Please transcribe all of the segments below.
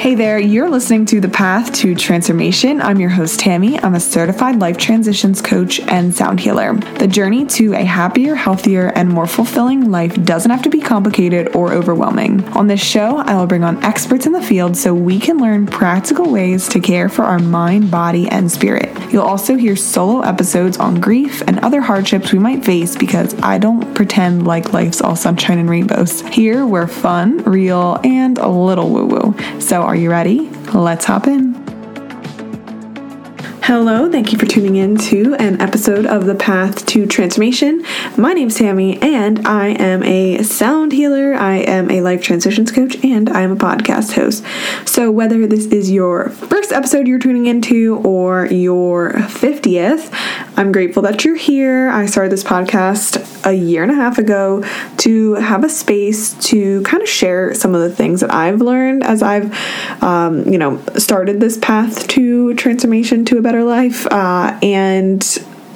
Hey there, you're listening to The Path to Transformation. I'm your host, Tammy. I'm a certified life transitions coach and sound healer. The journey to a happier, healthier, and more fulfilling life doesn't have to be complicated or overwhelming. On this show, I will bring on experts in the field so we can learn practical ways to care for our mind, body, and spirit. You'll also hear solo episodes on grief and other hardships we might face because I don't pretend like life's all sunshine and rainbows. Here, we're fun, real, and a little woo woo. So, are you ready? Let's hop in. Hello, thank you for tuning in to an episode of The Path to Transformation. My name's Tammy, and I am a sound healer, I am a life transitions coach, and I am a podcast host. So, whether this is your first episode you're tuning into or your 50th, I'm grateful that you're here. I started this podcast a year and a half ago to have a space to kind of share some of the things that I've learned as I've, um, you know, started this path to transformation to a better life, uh, and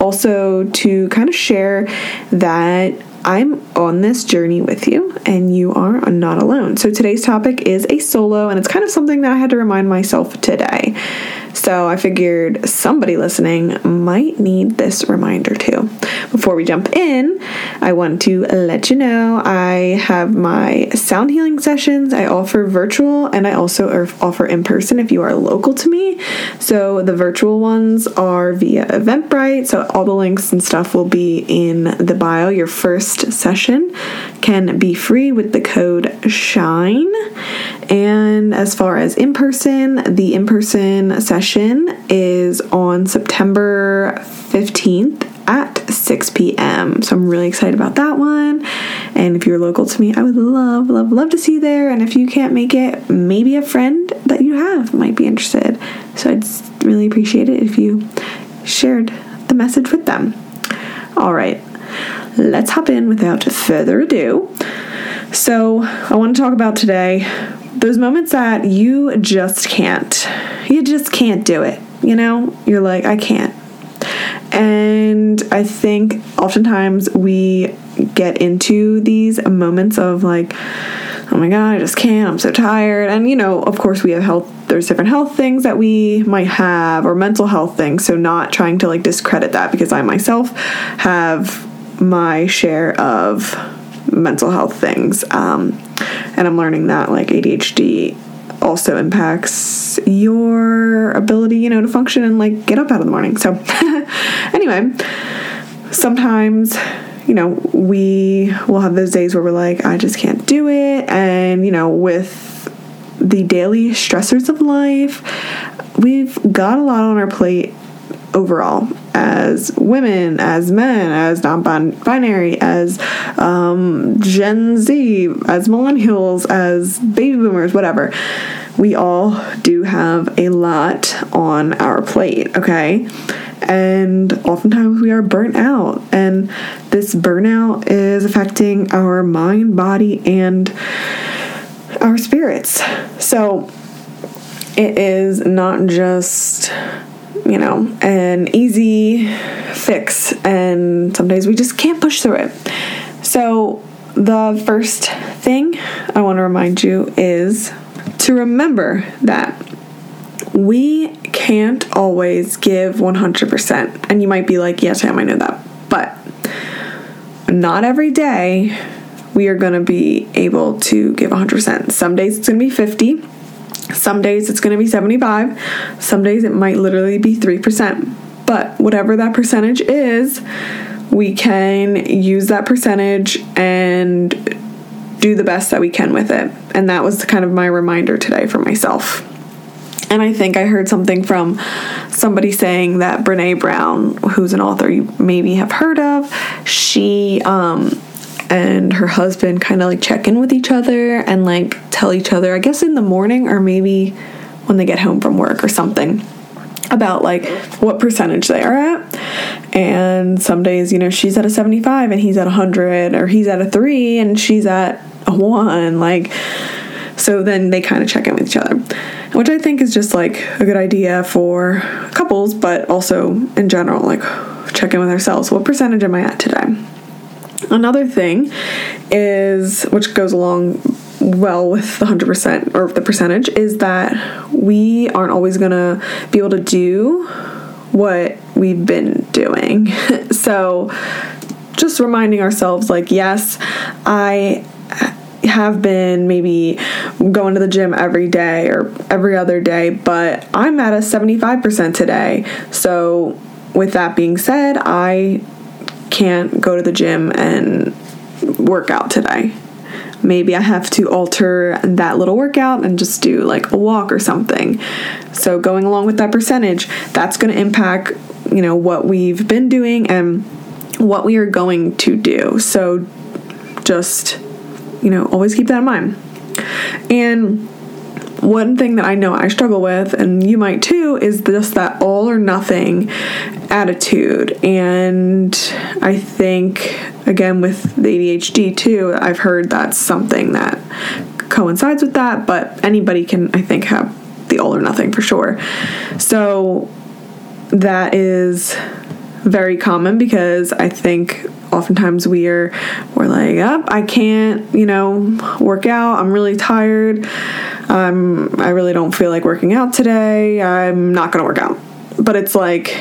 also to kind of share that I'm on this journey with you and you are not alone. So today's topic is a solo, and it's kind of something that I had to remind myself today. So I figured somebody listening might need this reminder too. Before we jump in, I want to let you know I have my sound healing sessions. I offer virtual and I also er, offer in person if you are local to me. So the virtual ones are via Eventbrite. So all the links and stuff will be in the bio. Your first session can be free with the code SHINE. And as far as in person, the in person session is on September 15th at 6 p.m. So I'm really excited about that one. And if you're local to me, I would love, love, love to see you there. And if you can't make it, maybe a friend that you have might be interested. So I'd really appreciate it if you shared the message with them. All right, let's hop in without further ado. So, I want to talk about today those moments that you just can't. You just can't do it. You know, you're like, I can't. And I think oftentimes we get into these moments of like, oh my God, I just can't. I'm so tired. And, you know, of course, we have health, there's different health things that we might have or mental health things. So, not trying to like discredit that because I myself have my share of mental health things. Um, and I'm learning that like ADHD also impacts your ability, you know, to function and like get up out of the morning. So, anyway, sometimes, you know, we will have those days where we're like, I just can't do it. And, you know, with the daily stressors of life, we've got a lot on our plate overall as women, as men, as non binary, as um, Gen Z, as millennials, as baby boomers, whatever. We all do have a lot on our plate, okay? And oftentimes we are burnt out, and this burnout is affecting our mind, body, and our spirits. So it is not just you know, an easy fix, and sometimes we just can't push through it. So, the first thing I want to remind you is to remember that we can't always give 100%. And you might be like, yes, Sam, I know that. But not every day we are going to be able to give 100%. Some days it's going to be 50 some days it's going to be 75. Some days it might literally be 3%. But whatever that percentage is, we can use that percentage and do the best that we can with it. And that was kind of my reminder today for myself. And I think I heard something from somebody saying that Brene Brown, who's an author you maybe have heard of, she um, and her husband kind of like check in with each other and like tell each other, I guess in the morning or maybe when they get home from work or something about like what percentage they are at. And some days, you know, she's at a 75 and he's at a 100 or he's at a 3 and she's at a 1 like so then they kind of check in with each other. Which I think is just like a good idea for couples, but also in general like check in with ourselves. What percentage am I at today? Another thing is, which goes along well with the 100% or the percentage is that we aren't always going to be able to do what we've been doing. so just reminding ourselves like yes, I have been maybe going to the gym every day or every other day, but I'm at a 75% today. So, with that being said, I can't go to the gym and work out today. Maybe I have to alter that little workout and just do like a walk or something. So, going along with that percentage, that's going to impact, you know, what we've been doing and what we are going to do. So, just you know, always keep that in mind. And one thing that I know I struggle with, and you might too, is just that all or nothing attitude. And I think, again, with the ADHD too, I've heard that's something that coincides with that, but anybody can, I think, have the all or nothing for sure. So that is very common because I think oftentimes we're we're like, up, oh, I can't, you know, work out. I'm really tired. Um, I really don't feel like working out today. I'm not gonna work out. But it's like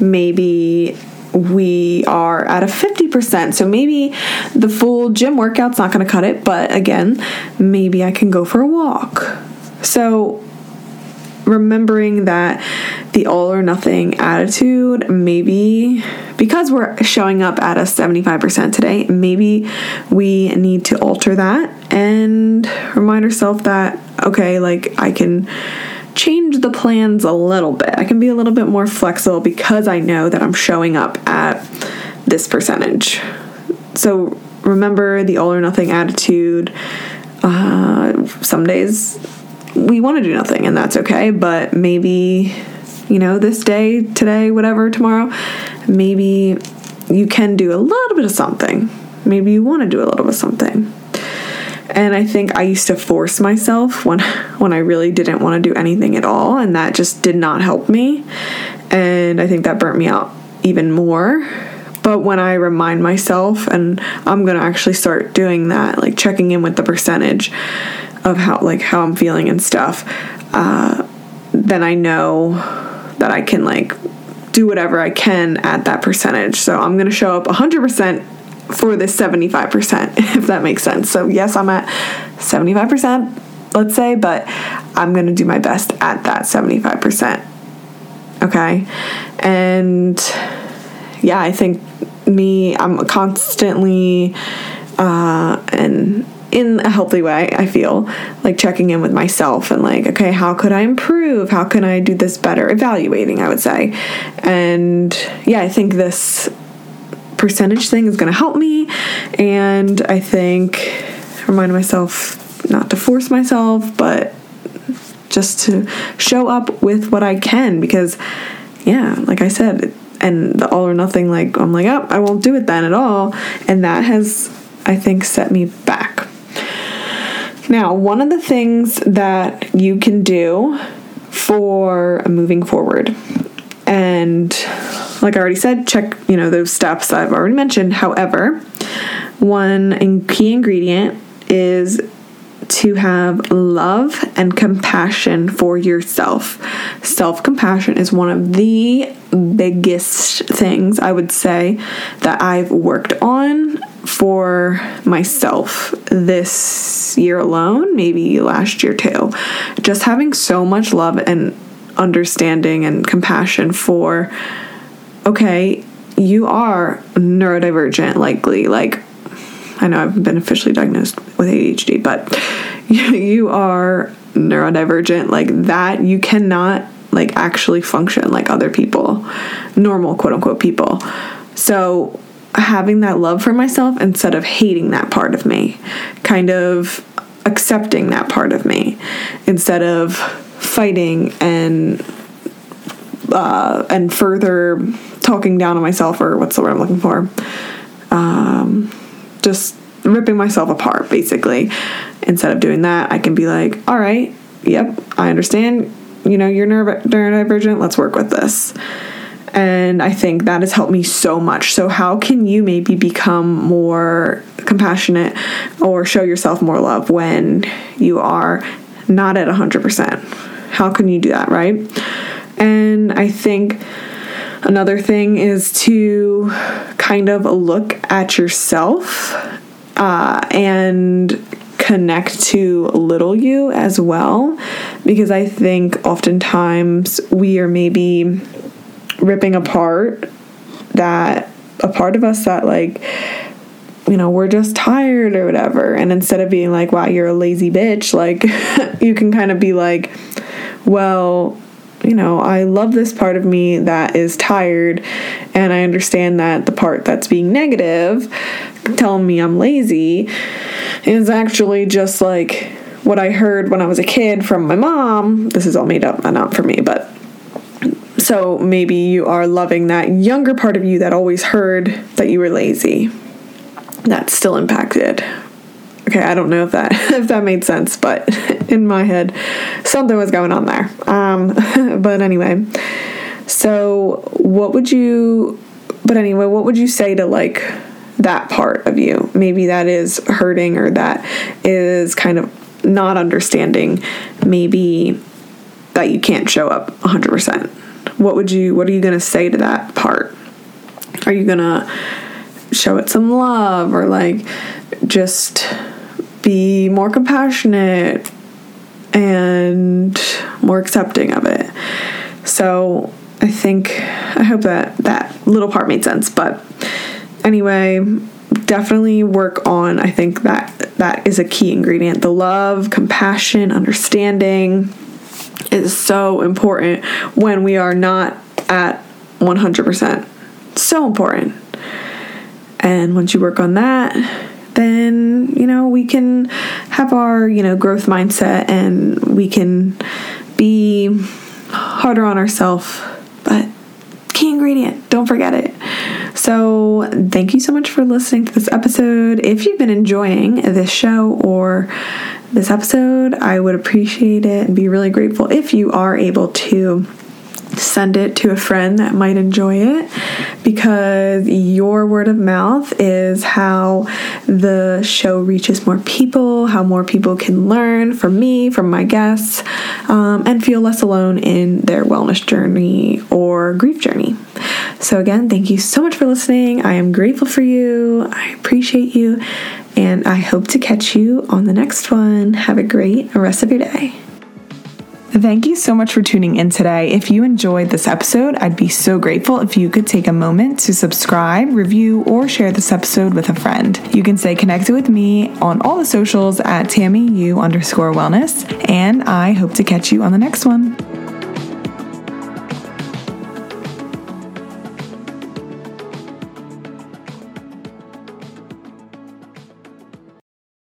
maybe we are at a 50%. So maybe the full gym workout's not going to cut it, but again, maybe I can go for a walk. So remembering that the all or nothing attitude, maybe because we're showing up at a 75% today, maybe we need to alter that and remind ourselves that, okay, like I can change the plans a little bit. I can be a little bit more flexible because I know that I'm showing up at this percentage. So remember the all or nothing attitude. Uh, some days we want to do nothing and that's okay, but maybe, you know, this day, today, whatever, tomorrow, maybe you can do a little bit of something. Maybe you want to do a little bit of something. And I think I used to force myself when when I really didn't want to do anything at all and that just did not help me. And I think that burnt me out even more. But when I remind myself and I'm going to actually start doing that, like checking in with the percentage of how like how I'm feeling and stuff, uh, then I know that I can like do whatever I can at that percentage. So I'm gonna show up 100% for this 75%, if that makes sense. So yes, I'm at 75%, let's say, but I'm gonna do my best at that 75%. Okay, and yeah, I think me, I'm constantly uh, and in a healthy way, I feel like checking in with myself and like, okay, how could I improve? How can I do this better? Evaluating, I would say. And yeah, I think this percentage thing is going to help me. And I think remind myself not to force myself, but just to show up with what I can because, yeah, like I said, and the all or nothing, like, I'm like, oh, I won't do it then at all. And that has, I think, set me back now, one of the things that you can do for moving forward, and like I already said, check, you know, those steps I've already mentioned. However, one key ingredient is to have love and compassion for yourself. Self compassion is one of the biggest things I would say that I've worked on for myself this year alone, maybe last year too. Just having so much love and understanding and compassion for, okay, you are neurodivergent, likely. Like, I know I've been officially diagnosed with ADHD, but you are neurodivergent like that. You cannot like actually function like other people, normal quote unquote people. So having that love for myself instead of hating that part of me, kind of accepting that part of me instead of fighting and uh, and further talking down on myself or what's the word I'm looking for. Um, just ripping myself apart basically. Instead of doing that, I can be like, all right, yep, I understand. You know, you're neurodivergent. Let's work with this. And I think that has helped me so much. So, how can you maybe become more compassionate or show yourself more love when you are not at 100%? How can you do that, right? And I think another thing is to kind of look at yourself uh, and connect to little you as well because I think oftentimes we are maybe ripping apart that a part of us that like you know we're just tired or whatever. And instead of being like wow you're a lazy bitch like you can kind of be like well you know, I love this part of me that is tired, and I understand that the part that's being negative, telling me I'm lazy, is actually just like what I heard when I was a kid from my mom. This is all made up, and not for me, but so maybe you are loving that younger part of you that always heard that you were lazy. That's still impacted. Okay, I don't know if that if that made sense, but in my head, something was going on there. Um, but anyway, so what would you? But anyway, what would you say to like that part of you? Maybe that is hurting, or that is kind of not understanding. Maybe that you can't show up 100%. What would you? What are you gonna say to that part? Are you gonna show it some love, or like just be more compassionate and more accepting of it. So I think I hope that that little part made sense. But anyway, definitely work on I think that that is a key ingredient. The love, compassion, understanding is so important when we are not at 100%. So important. And once you work on that, then you know we can have our you know growth mindset and we can be harder on ourselves but key ingredient don't forget it. So thank you so much for listening to this episode. If you've been enjoying this show or this episode i would appreciate it and be really grateful if you are able to send it to a friend that might enjoy it because your word of mouth is how the show reaches more people, how more people can learn from me, from my guests, um, and feel less alone in their wellness journey or grief journey. So, again, thank you so much for listening. I am grateful for you. I appreciate you. And I hope to catch you on the next one. Have a great rest of your day. Thank you so much for tuning in today. If you enjoyed this episode, I'd be so grateful if you could take a moment to subscribe, review, or share this episode with a friend. You can stay connected with me on all the socials at TammyU underscore wellness, and I hope to catch you on the next one.